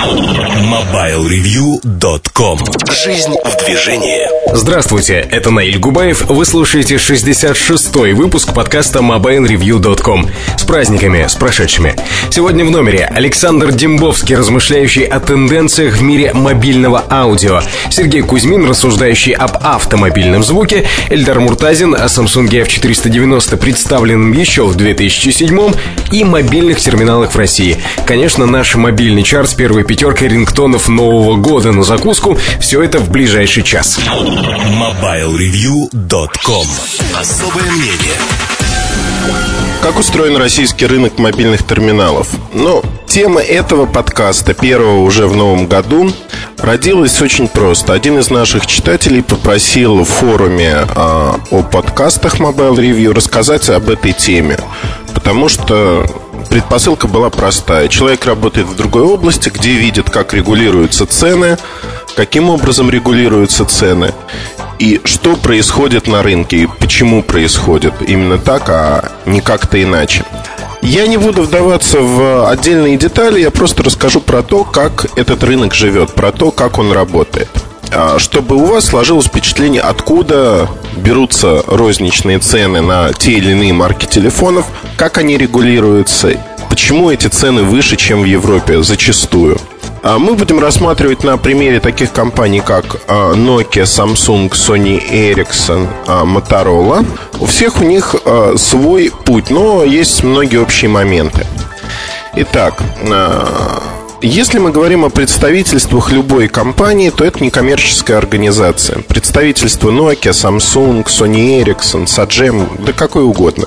MobileReview.com Жизнь в движении Здравствуйте, это Наиль Губаев. Вы слушаете 66-й выпуск подкаста MobileReview.com. С праздниками, с прошедшими. Сегодня в номере Александр Дембовский, размышляющий о тенденциях в мире мобильного аудио. Сергей Кузьмин, рассуждающий об автомобильном звуке. Эльдар Муртазин о Samsung F490, представленном еще в 2007 и мобильных терминалах в России. Конечно, наш мобильный чарт с первой пятеркой рингтонов Нового года на закуску. Все это в ближайший час. MobileReview.com Особое мнение как устроен российский рынок мобильных терминалов? Ну, тема этого подкаста, первого уже в новом году, родилась очень просто. Один из наших читателей попросил в форуме а, о подкастах Mobile Review рассказать об этой теме. Потому что предпосылка была простая. Человек работает в другой области, где видит, как регулируются цены, каким образом регулируются цены и что происходит на рынке и почему происходит именно так, а не как-то иначе. Я не буду вдаваться в отдельные детали, я просто расскажу про то, как этот рынок живет, про то, как он работает. А, чтобы у вас сложилось впечатление, откуда берутся розничные цены на те или иные марки телефонов, как они регулируются, почему эти цены выше, чем в Европе зачастую. А мы будем рассматривать на примере таких компаний, как а, Nokia, Samsung, Sony Ericsson, Motorola. У всех у них свой путь, но есть многие общие моменты. Итак, если мы говорим о представительствах любой компании, то это не коммерческая организация. Представительство Nokia, Samsung, Sony Ericsson, Sagem, да какой угодно.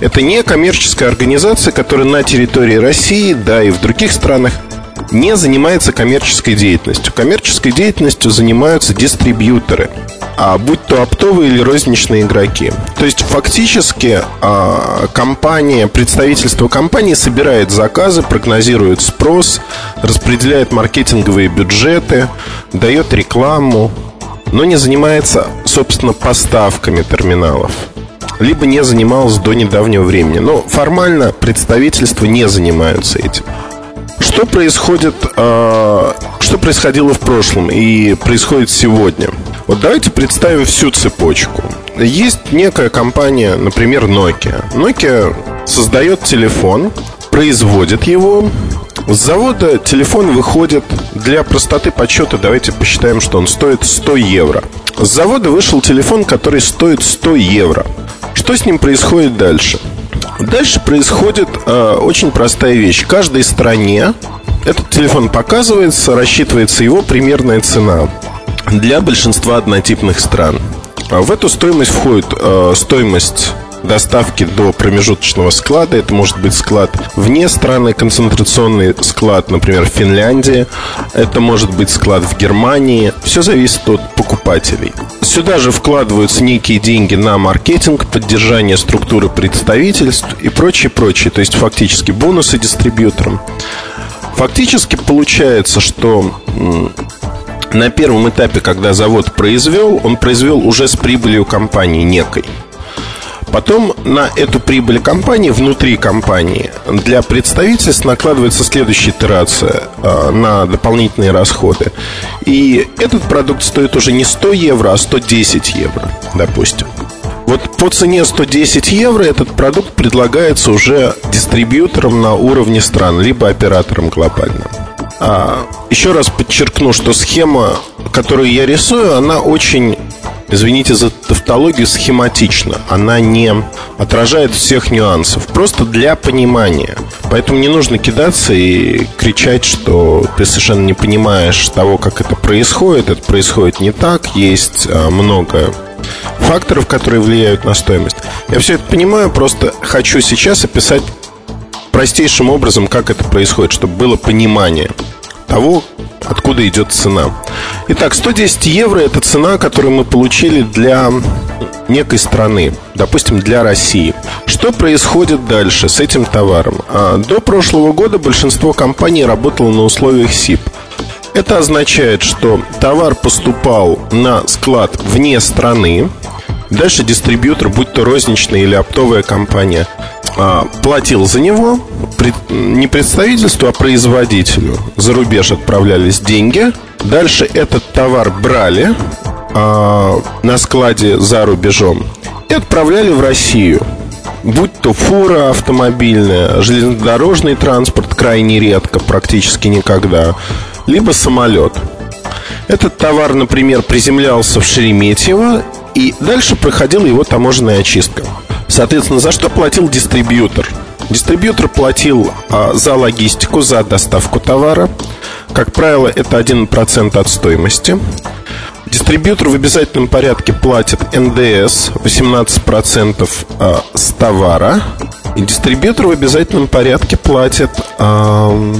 Это не коммерческая организация, которая на территории России, да и в других странах не занимается коммерческой деятельностью. Коммерческой деятельностью занимаются дистрибьюторы, а будь то оптовые или розничные игроки. То есть фактически а, компания, представительство компании собирает заказы, прогнозирует спрос, распределяет маркетинговые бюджеты, дает рекламу, но не занимается, собственно, поставками терминалов либо не занималась до недавнего времени. Но формально представительства не занимаются этим. Что происходит, э, что происходило в прошлом и происходит сегодня? Вот давайте представим всю цепочку. Есть некая компания, например, Nokia. Nokia создает телефон, производит его. С завода телефон выходит для простоты подсчета. Давайте посчитаем, что он стоит 100 евро. С завода вышел телефон, который стоит 100 евро. Что с ним происходит дальше? Дальше происходит э, очень простая вещь. В каждой стране этот телефон показывается, рассчитывается его примерная цена для большинства однотипных стран. А в эту стоимость входит э, стоимость доставки до промежуточного склада. Это может быть склад вне страны, концентрационный склад, например, в Финляндии. Это может быть склад в Германии. Все зависит от покупателей. Сюда же вкладываются некие деньги на маркетинг, поддержание структуры представительств и прочее, прочее. То есть фактически бонусы дистрибьюторам. Фактически получается, что на первом этапе, когда завод произвел, он произвел уже с прибылью компании некой. Потом на эту прибыль компании, внутри компании, для представительств накладывается следующая итерация э, на дополнительные расходы. И этот продукт стоит уже не 100 евро, а 110 евро, допустим. Вот по цене 110 евро этот продукт предлагается уже дистрибьюторам на уровне стран, либо операторам глобальным. А, еще раз подчеркну, что схема, которую я рисую, она очень извините за тавтологию, схематично. Она не отражает всех нюансов. Просто для понимания. Поэтому не нужно кидаться и кричать, что ты совершенно не понимаешь того, как это происходит. Это происходит не так. Есть а, много факторов, которые влияют на стоимость. Я все это понимаю, просто хочу сейчас описать простейшим образом, как это происходит, чтобы было понимание того, откуда идет цена. Итак, 110 евро – это цена, которую мы получили для некой страны, допустим, для России. Что происходит дальше с этим товаром? А, до прошлого года большинство компаний работало на условиях СИП. Это означает, что товар поступал на склад вне страны, Дальше дистрибьютор, будь то розничная или оптовая компания, а, платил за него, не представительству, а производителю за рубеж отправлялись деньги. Дальше этот товар брали а, на складе за рубежом и отправляли в Россию. Будь то фура автомобильная, железнодорожный транспорт крайне редко, практически никогда, либо самолет. Этот товар, например, приземлялся в Шереметьево и дальше проходила его таможенная очистка. Соответственно, за что платил дистрибьютор? Дистрибьютор платил а, за логистику, за доставку товара. Как правило, это 1% от стоимости. Дистрибьютор в обязательном порядке платит НДС 18% а, с товара. И дистрибьютор в обязательном порядке платит э,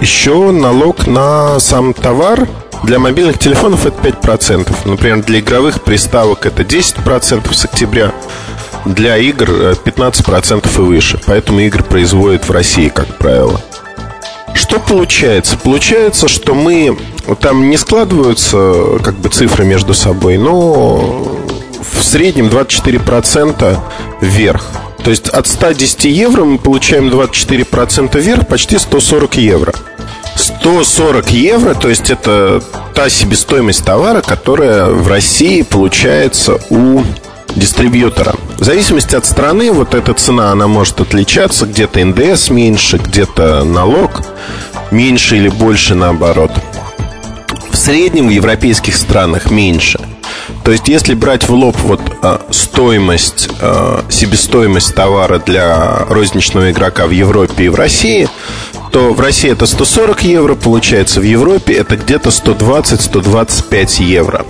еще налог на сам товар для мобильных телефонов это 5%. Например, для игровых приставок это 10% с октября. Для игр 15% и выше. Поэтому игры производят в России, как правило. Что получается? Получается, что мы там не складываются как бы цифры между собой, но в среднем 24% вверх. То есть от 110 евро мы получаем 24% вверх, почти 140 евро. 140 евро, то есть это та себестоимость товара, которая в России получается у дистрибьютора. В зависимости от страны вот эта цена, она может отличаться. Где-то НДС меньше, где-то налог меньше или больше наоборот. В среднем в европейских странах меньше. То есть, если брать в лоб вот а, стоимость, а, себестоимость товара для розничного игрока в Европе и в России, то в России это 140 евро, получается в Европе это где-то 120-125 евро.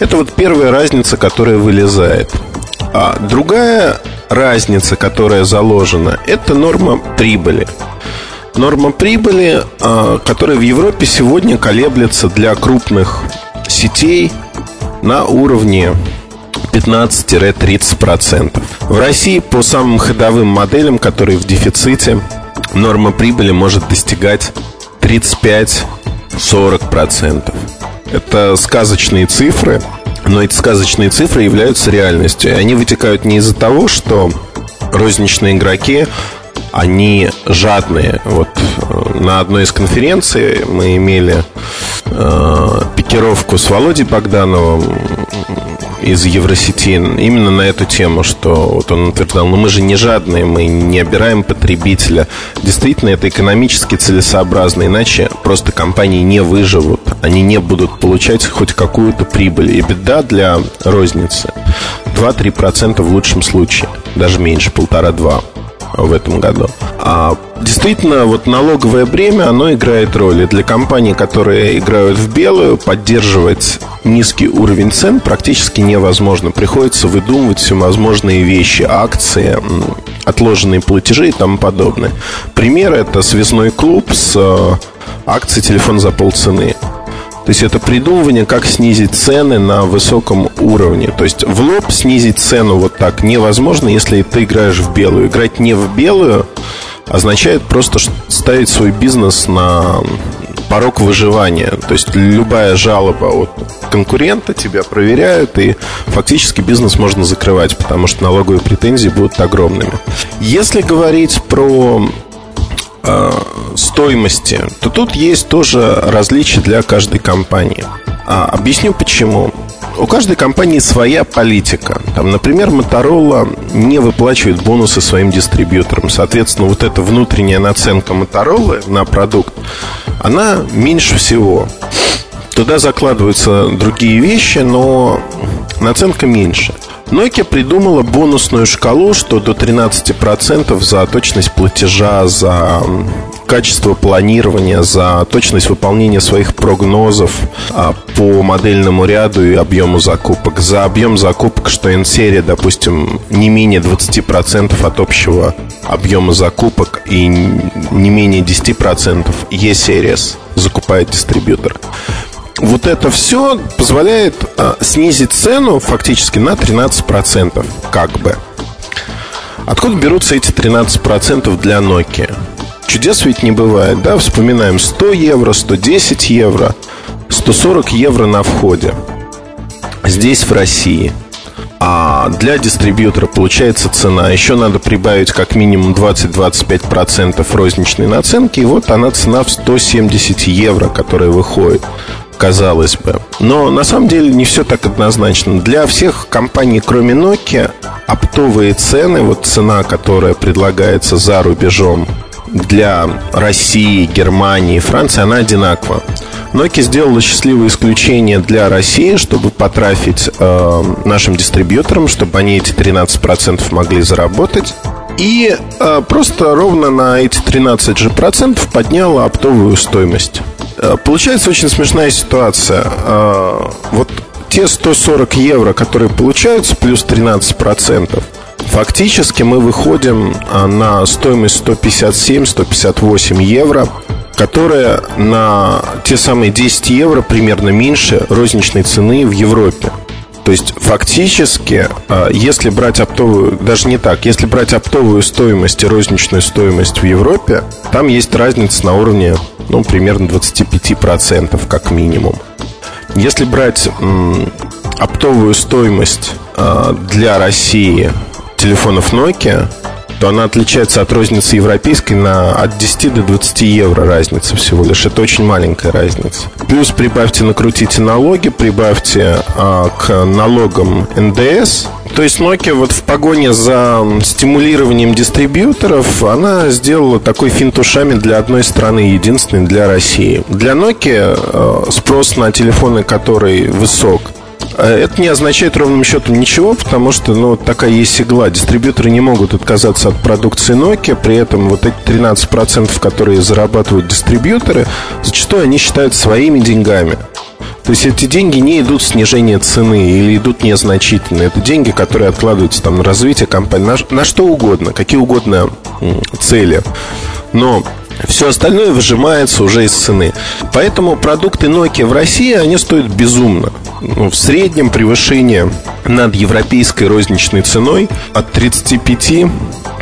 Это вот первая разница, которая вылезает. А другая разница, которая заложена, это норма прибыли. Норма прибыли, а, которая в Европе сегодня колеблется для крупных сетей на уровне 15-30%. В России по самым ходовым моделям, которые в дефиците, норма прибыли может достигать 35-40%. Это сказочные цифры, но эти сказочные цифры являются реальностью. И они вытекают не из-за того, что розничные игроки они жадные. Вот э, на одной из конференций мы имели э, пикировку с Володей Богдановым из Евросети именно на эту тему, что вот он утверждал, ну мы же не жадные, мы не обираем потребителя. Действительно, это экономически целесообразно, иначе просто компании не выживут, они не будут получать хоть какую-то прибыль. И беда для розницы 2-3% в лучшем случае, даже меньше, полтора-два в этом году. А действительно, вот налоговое бремя, оно играет роль. И для компаний, которые играют в белую, поддерживать низкий уровень цен практически невозможно. Приходится выдумывать всевозможные вещи, акции, отложенные платежи и тому подобное. Пример это связной клуб с э, акцией телефон за полцены. То есть это придумывание, как снизить цены на высоком уровне. То есть в лоб снизить цену вот так невозможно, если ты играешь в белую. Играть не в белую означает просто ставить свой бизнес на порог выживания. То есть любая жалоба от конкурента тебя проверяют, и фактически бизнес можно закрывать, потому что налоговые претензии будут огромными. Если говорить про э, стоимости, то тут есть тоже различия для каждой компании. А, объясню почему. У каждой компании своя политика. Там, например, Motorola не выплачивает бонусы своим дистрибьюторам. Соответственно, вот эта внутренняя наценка Motorola на продукт, она меньше всего. Туда закладываются другие вещи, но наценка меньше. Nokia придумала бонусную шкалу, что до 13% за точность платежа, за качество планирования, за точность выполнения своих прогнозов а, по модельному ряду и объему закупок. За объем закупок, что N-серия, допустим, не менее 20% от общего объема закупок и не менее 10% E-Series закупает дистрибьютор вот это все позволяет а, снизить цену фактически на 13%, как бы. Откуда берутся эти 13% для Nokia? Чудес ведь не бывает, да? Вспоминаем 100 евро, 110 евро, 140 евро на входе. Здесь, в России. а для дистрибьютора получается цена. Еще надо прибавить как минимум 20-25% розничной наценки. И вот она цена в 170 евро, которая выходит казалось бы. Но на самом деле не все так однозначно. Для всех компаний, кроме Nokia, оптовые цены, вот цена, которая предлагается за рубежом для России, Германии, Франции, она одинакова. Nokia сделала счастливое исключение для России, чтобы потрафить э, нашим дистрибьюторам, чтобы они эти 13% могли заработать. И э, просто ровно на эти 13 же процентов подняла оптовую стоимость. Э, получается очень смешная ситуация. Э, вот те 140 евро, которые получаются, плюс 13 процентов, фактически мы выходим э, на стоимость 157-158 евро – которая на те самые 10 евро примерно меньше розничной цены в Европе. То есть фактически, а, если брать оптовую, даже не так, если брать оптовую стоимость и розничную стоимость в Европе, там есть разница на уровне, ну, примерно 25% как минимум. Если брать оптовую стоимость э, для России телефонов Nokia, то она отличается от розницы европейской на от 10 до 20 евро разница всего лишь. Это очень маленькая разница. Плюс прибавьте, накрутите налоги, прибавьте а, к налогам НДС. То есть Nokia вот в погоне за стимулированием дистрибьюторов, она сделала такой финт ушами для одной страны, единственной для России. Для Nokia а, спрос на телефоны, который высок, это не означает ровным счетом ничего, потому что ну, такая есть игла. Дистрибьюторы не могут отказаться от продукции Nokia, при этом вот эти 13%, которые зарабатывают дистрибьюторы, зачастую они считают своими деньгами. То есть эти деньги не идут в снижение цены или идут незначительно. Это деньги, которые откладываются там, на развитие компании, на, на что угодно, какие угодно цели. Но все остальное выжимается уже из цены. Поэтому продукты Nokia в России, они стоят безумно. Ну, в среднем превышение над европейской розничной ценой от 35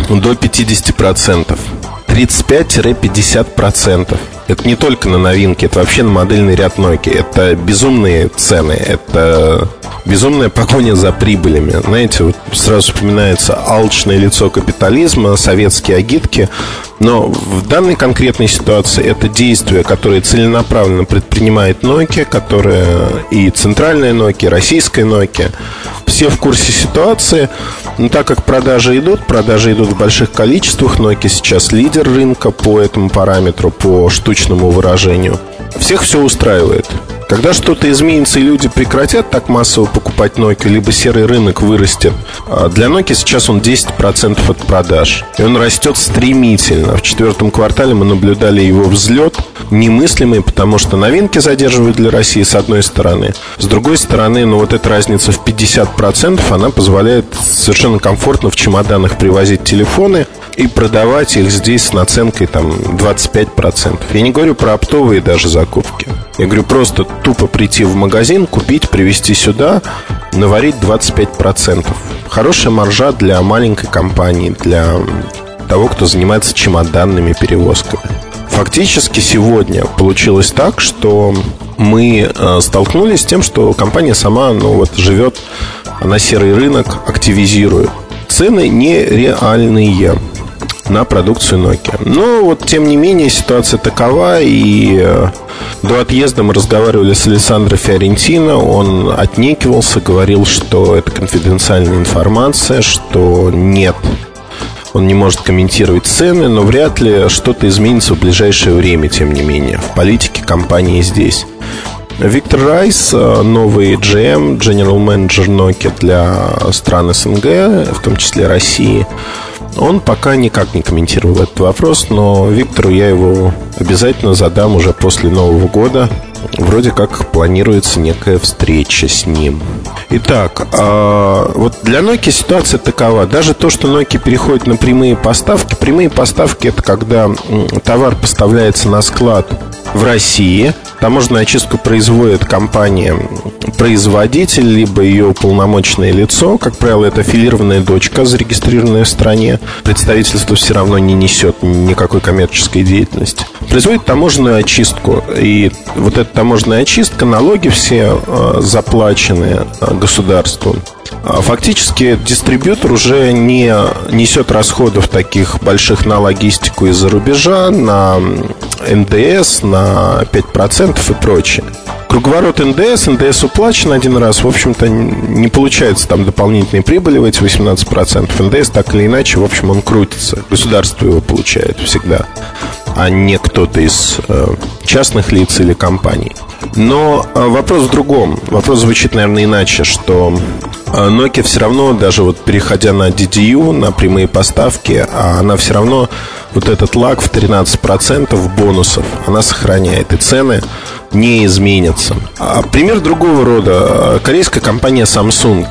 до 50%. 35-50%. Это не только на новинки, это вообще на модельный ряд Nokia. Это безумные цены, это безумная погоня за прибылями. Знаете, вот сразу вспоминается алчное лицо капитализма, советские агитки. Но в данной конкретной ситуации это действие, которое целенаправленно предпринимает Nokia, которое и центральная Nokia, и российская Nokia. Все в курсе ситуации. Но так как продажи идут, продажи идут в больших количествах. Nokia сейчас лидер рынка по этому параметру, по штучному выражению. Всех все устраивает. Когда что-то изменится и люди прекратят так массово покупать Nokia, либо серый рынок вырастет, а для Nokia сейчас он 10% от продаж. И он растет стремительно. В четвертом квартале мы наблюдали его взлет немыслимый, потому что новинки задерживают для России с одной стороны. С другой стороны, ну вот эта разница в 50%, она позволяет совершенно комфортно в чемоданах привозить телефоны и продавать их здесь с наценкой там 25%. Я не говорю про оптовые даже закупки. Я говорю просто тупо прийти в магазин, купить, привезти сюда, наварить 25%. Хорошая маржа для маленькой компании, для того, кто занимается чемоданными перевозками. Фактически сегодня получилось так, что мы э, столкнулись с тем, что компания сама ну, вот, живет на серый рынок, активизирует. Цены нереальные на продукцию Nokia. Но вот, тем не менее, ситуация такова, и э, до отъезда мы разговаривали с Александром Фиорентино, он отнекивался, говорил, что это конфиденциальная информация, что нет он не может комментировать цены, но вряд ли что-то изменится в ближайшее время, тем не менее, в политике компании здесь. Виктор Райс, э, новый GM, General Manager Nokia для стран СНГ, в том числе России, он пока никак не комментировал этот вопрос, но Виктору я его обязательно задам уже после Нового года. Вроде как планируется некая встреча с ним. Итак, а, вот для Nokia ситуация такова. Даже то, что Nokia переходит на прямые поставки. Прямые поставки это когда товар поставляется на склад в России. Таможенную очистку производит компания производитель, либо ее уполномоченное лицо. Как правило, это аффилированная дочка, зарегистрированная в стране. Представительство все равно не несет никакой коммерческой деятельности. Производит таможенную очистку. И вот эта таможенная очистка, налоги все э, заплачены э, государству. А фактически дистрибьютор уже не несет расходов таких больших на логистику из-за рубежа, на НДС, на 5% и прочее. Круговорот НДС, НДС уплачен один раз, в общем-то, не получается там дополнительной прибыли в эти 18%. НДС так или иначе, в общем, он крутится. Государство его получает всегда, а не кто-то из э, частных лиц или компаний. Но э, вопрос в другом. Вопрос звучит, наверное, иначе, что э, Nokia все равно, даже вот переходя на DDU, на прямые поставки, а она все равно вот этот лаг в 13% бонусов, она сохраняет. И цены не изменится. А пример другого рода. Корейская компания Samsung.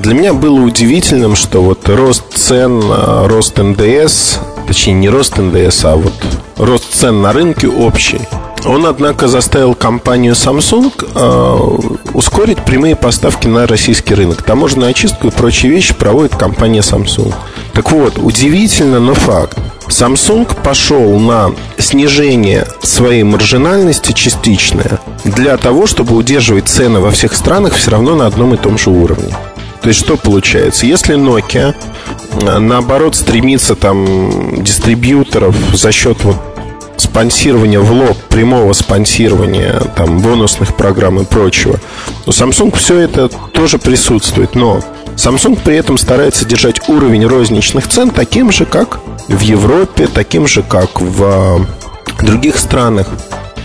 Для меня было удивительным, что вот рост цен, рост НДС, точнее не рост НДС, а вот рост цен на рынке общий. Он, однако, заставил компанию Samsung э, ускорить прямые поставки на российский рынок. Таможенную очистку и прочие вещи проводит компания Samsung. Так вот, удивительно, но факт. Samsung пошел на снижение своей маржинальности частичное для того, чтобы удерживать цены во всех странах все равно на одном и том же уровне. То есть что получается? Если Nokia э, наоборот стремится там дистрибьюторов за счет вот спонсирования в лоб, прямого спонсирования, там, бонусных программ и прочего. У Samsung все это тоже присутствует, но Samsung при этом старается держать уровень розничных цен таким же, как в Европе, таким же, как в других странах.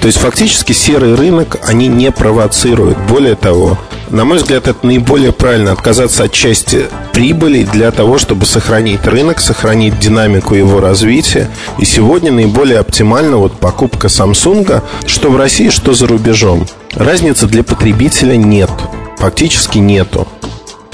То есть фактически серый рынок они не провоцируют. Более того, на мой взгляд, это наиболее правильно отказаться от части прибыли для того, чтобы сохранить рынок, сохранить динамику его развития. И сегодня наиболее оптимально вот покупка Samsung, что в России, что за рубежом. Разницы для потребителя нет. Фактически нету.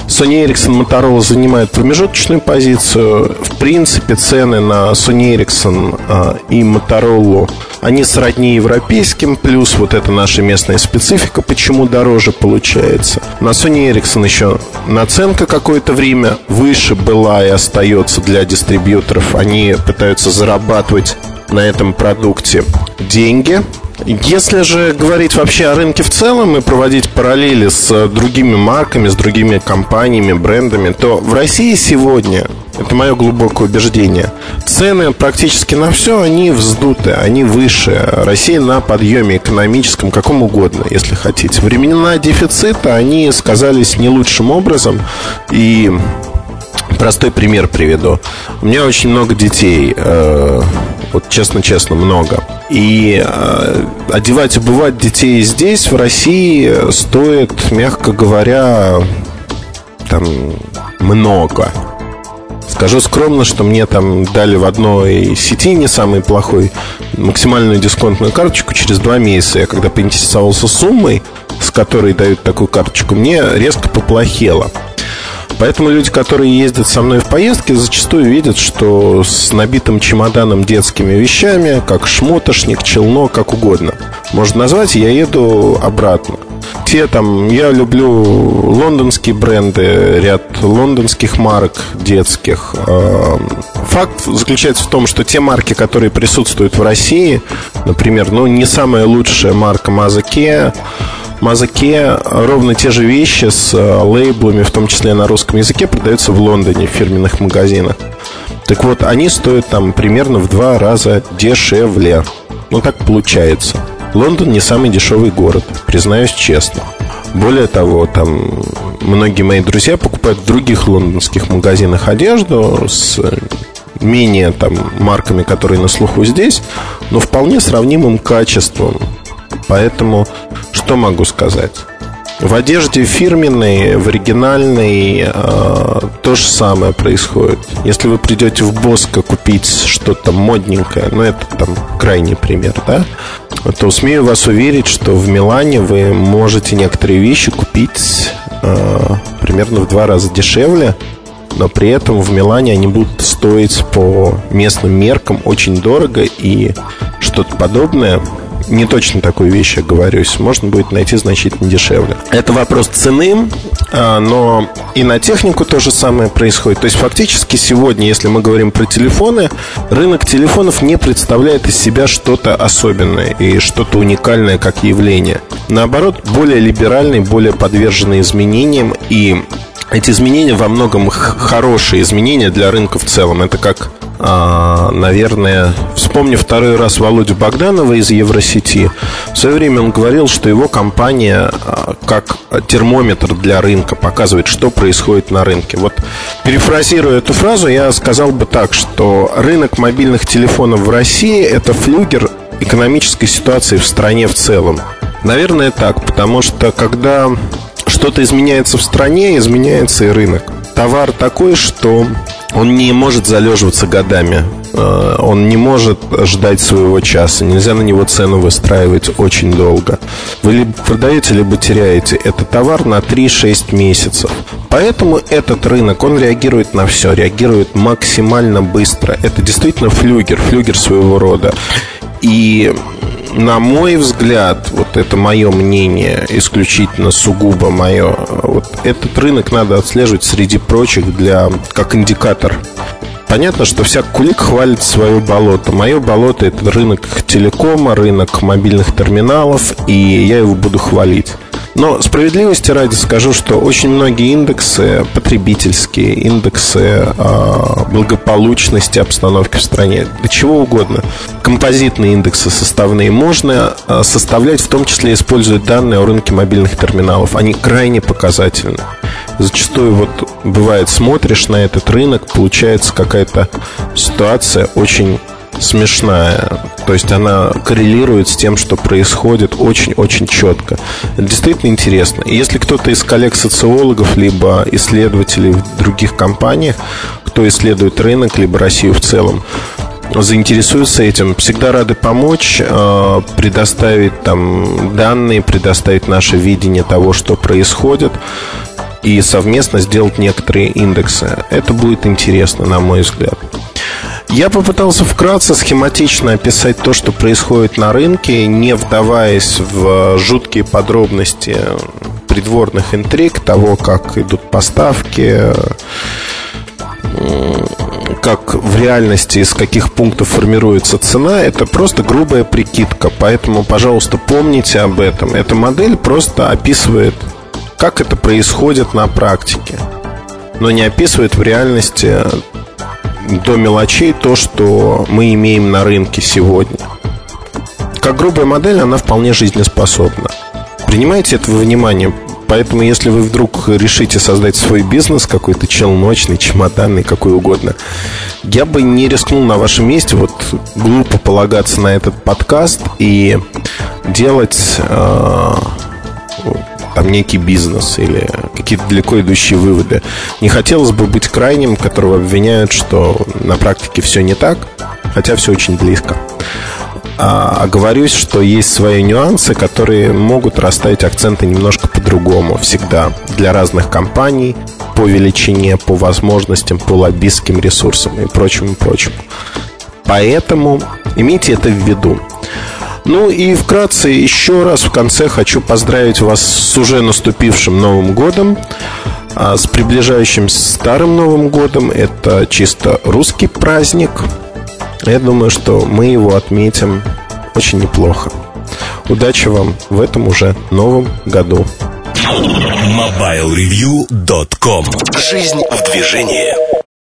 Sony Ericsson Motorola занимает промежуточную позицию. В принципе, цены на Sony Ericsson а, и Motorola они сродни европейским, плюс вот это наша местная специфика, почему дороже получается. На Sony Ericsson еще наценка какое-то время выше была и остается для дистрибьюторов. Они пытаются зарабатывать на этом продукте деньги. Если же говорить вообще о рынке в целом и проводить параллели с другими марками, с другими компаниями, брендами, то в России сегодня, это мое глубокое убеждение, цены практически на все, они вздуты, они выше. Россия на подъеме экономическом, каком угодно, если хотите. Времена дефицита, они сказались не лучшим образом, и простой пример приведу. У меня очень много детей, э, вот честно-честно, много. И э, одевать обувать детей здесь, в России, стоит, мягко говоря, там много. Скажу скромно, что мне там дали в одной сети не самый плохой максимальную дисконтную карточку через два месяца. Я когда поинтересовался суммой, с которой дают такую карточку, мне резко поплохело. Поэтому люди, которые ездят со мной в поездке, зачастую видят, что с набитым чемоданом детскими вещами, как шмотошник, челно, как угодно. Можно назвать, я еду обратно. Те там, я люблю лондонские бренды, ряд лондонских марок детских. Эм, факт заключается в том, что те марки, которые присутствуют в России, например, ну, не самая лучшая марка Мазаке, Мазаке ровно те же вещи с э, лейблами, в том числе на русском языке, продаются в Лондоне в фирменных магазинах. Так вот, они стоят там примерно в два раза дешевле. Ну, так получается. Лондон не самый дешевый город, признаюсь честно. Более того, там многие мои друзья покупают в других лондонских магазинах одежду с менее там марками, которые на слуху здесь, но вполне сравнимым качеством. Поэтому что могу сказать? В одежде фирменной, в оригинальной э, то же самое происходит. Если вы придете в Боско купить что-то модненькое, ну это там крайний пример, да, то смею вас уверить, что в Милане вы можете некоторые вещи купить э, примерно в два раза дешевле, но при этом в Милане они будут стоить по местным меркам очень дорого и что-то подобное не точно такую вещь я говорюсь, можно будет найти значительно дешевле. Это вопрос цены, а, но и на технику то же самое происходит. То есть фактически сегодня, если мы говорим про телефоны, рынок телефонов не представляет из себя что-то особенное и что-то уникальное как явление. Наоборот, более либеральный, более подверженный изменениям и эти изменения во многом хорошие изменения для рынка в целом. Это как наверное, вспомню второй раз Володю Богданова из Евросети. В свое время он говорил, что его компания а, как термометр для рынка показывает, что происходит на рынке. Вот перефразируя эту фразу, я сказал бы так, что рынок мобильных телефонов в России – это флюгер экономической ситуации в стране в целом. Наверное, так, потому что когда что-то изменяется в стране, изменяется и рынок. Товар такой, что он не может залеживаться годами. Э, он не может ждать своего часа. Нельзя на него цену выстраивать очень долго. Вы либо продаете, либо теряете. Это товар на 3-6 месяцев. Поэтому этот рынок, он реагирует на все, реагирует максимально быстро. Это действительно флюгер, флюгер своего рода. И на мой взгляд, вот это мое мнение, исключительно сугубо мое, вот этот рынок надо отслеживать среди прочих для, как индикатор. Понятно, что вся кулик хвалит свое болото. Мое болото это рынок телекома, рынок мобильных терминалов, и я его буду хвалить. Но справедливости ради скажу, что очень многие индексы, потребительские индексы э, благополучности обстановки в стране, для чего угодно, композитные индексы составные можно э, составлять, в том числе используя данные о рынке мобильных терминалов. Они крайне показательны. Зачастую вот бывает смотришь на этот рынок, получается какая-то ситуация очень смешная. То есть она коррелирует с тем, что происходит очень-очень четко. Это действительно интересно. И если кто-то из коллег-социологов, либо исследователей в других компаниях, кто исследует рынок, либо Россию в целом, заинтересуются этим, всегда рады помочь, э, предоставить там данные, предоставить наше видение того, что происходит и совместно сделать некоторые индексы. Это будет интересно, на мой взгляд. Я попытался вкратце, схематично описать то, что происходит на рынке, не вдаваясь в жуткие подробности придворных интриг, того, как идут поставки, как в реальности из каких пунктов формируется цена, это просто грубая прикидка. Поэтому, пожалуйста, помните об этом. Эта модель просто описывает, как это происходит на практике, но не описывает в реальности до мелочей то, что мы имеем на рынке сегодня. Как грубая модель, она вполне жизнеспособна. Принимайте это во внимание. Поэтому, если вы вдруг решите создать свой бизнес, какой-то челночный, чемоданный, какой угодно, я бы не рискнул на вашем месте вот глупо полагаться на этот подкаст и делать э, там некий бизнес или какие-то далеко идущие выводы. Не хотелось бы быть крайним, которого обвиняют, что на практике все не так, хотя все очень близко. А оговорюсь, что есть свои нюансы, которые могут расставить акценты немножко по-другому всегда для разных компаний по величине, по возможностям, по лоббистским ресурсам и прочему, прочему. Поэтому имейте это в виду. Ну и вкратце еще раз в конце хочу поздравить вас с уже наступившим Новым годом. А с приближающим Старым Новым годом это чисто русский праздник. Я думаю, что мы его отметим очень неплохо. Удачи вам в этом уже новом году. MobileReview.com Жизнь в движении